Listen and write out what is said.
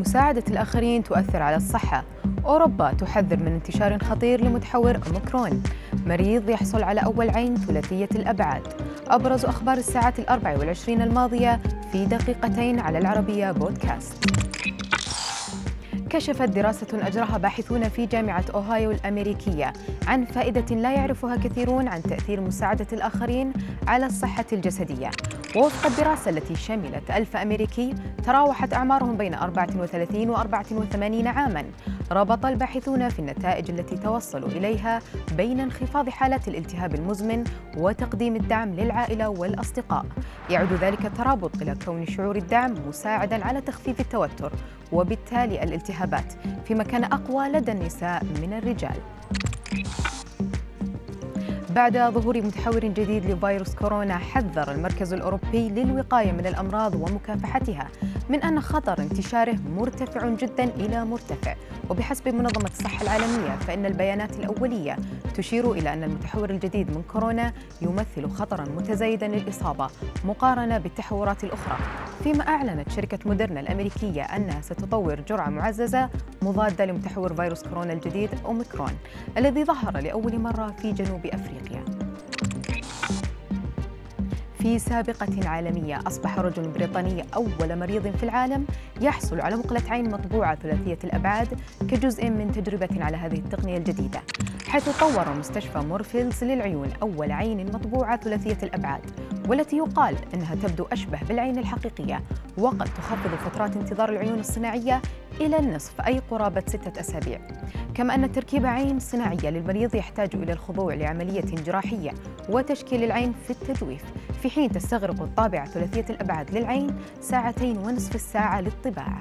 مساعدة الآخرين تؤثر على الصحة. أوروبا تحذر من انتشار خطير لمتحور أوميكرون. مريض يحصل على أول عين ثلاثية الأبعاد. أبرز أخبار الساعات الأربع والعشرين الماضية في دقيقتين على العربية بودكاست. كشفت دراسة أجراها باحثون في جامعة أوهايو الأمريكية عن فائدة لا يعرفها كثيرون عن تأثير مساعدة الآخرين على الصحة الجسدية. ووفق الدراسة التي شملت ألف أمريكي تراوحت أعمارهم بين 34 و 84 عاماً. ربط الباحثون في النتائج التي توصلوا إليها بين انخفاض حالات الالتهاب المزمن وتقديم الدعم للعائلة والأصدقاء. يعود ذلك الترابط إلى كون شعور الدعم مساعداً على تخفيف التوتر وبالتالي الالتهابات فيما كان أقوى لدى النساء من الرجال. بعد ظهور متحور جديد لفيروس كورونا حذر المركز الأوروبي للوقاية من الأمراض ومكافحتها من أن خطر انتشاره مرتفع جدا إلى مرتفع. وبحسب منظمة الصحة العالمية فإن البيانات الأولية تشير إلى أن المتحور الجديد من كورونا يمثل خطرا متزايدا للإصابة مقارنة بالتحورات الأخرى. فيما أعلنت شركة موديرنا الأمريكية أنها ستطور جرعة معززة مضادة لمتحور فيروس كورونا الجديد أوميكرون الذي ظهر لأول مرة في جنوب أفريقيا. في سابقة عالمية أصبح رجل بريطاني أول مريض في العالم يحصل على مقلة عين مطبوعة ثلاثية الأبعاد كجزء من تجربة على هذه التقنية الجديدة حيث طور مستشفى مورفيلز للعيون أول عين مطبوعة ثلاثية الأبعاد. والتي يقال أنها تبدو أشبه بالعين الحقيقية وقد تخفض فترات انتظار العيون الصناعية إلى النصف أي قرابة ستة أسابيع. كما أن تركيب عين صناعية للمريض يحتاج إلى الخضوع لعملية جراحية وتشكيل العين في التجويف في حين تستغرق الطابعة ثلاثية الأبعاد للعين ساعتين ونصف الساعة للطباعة.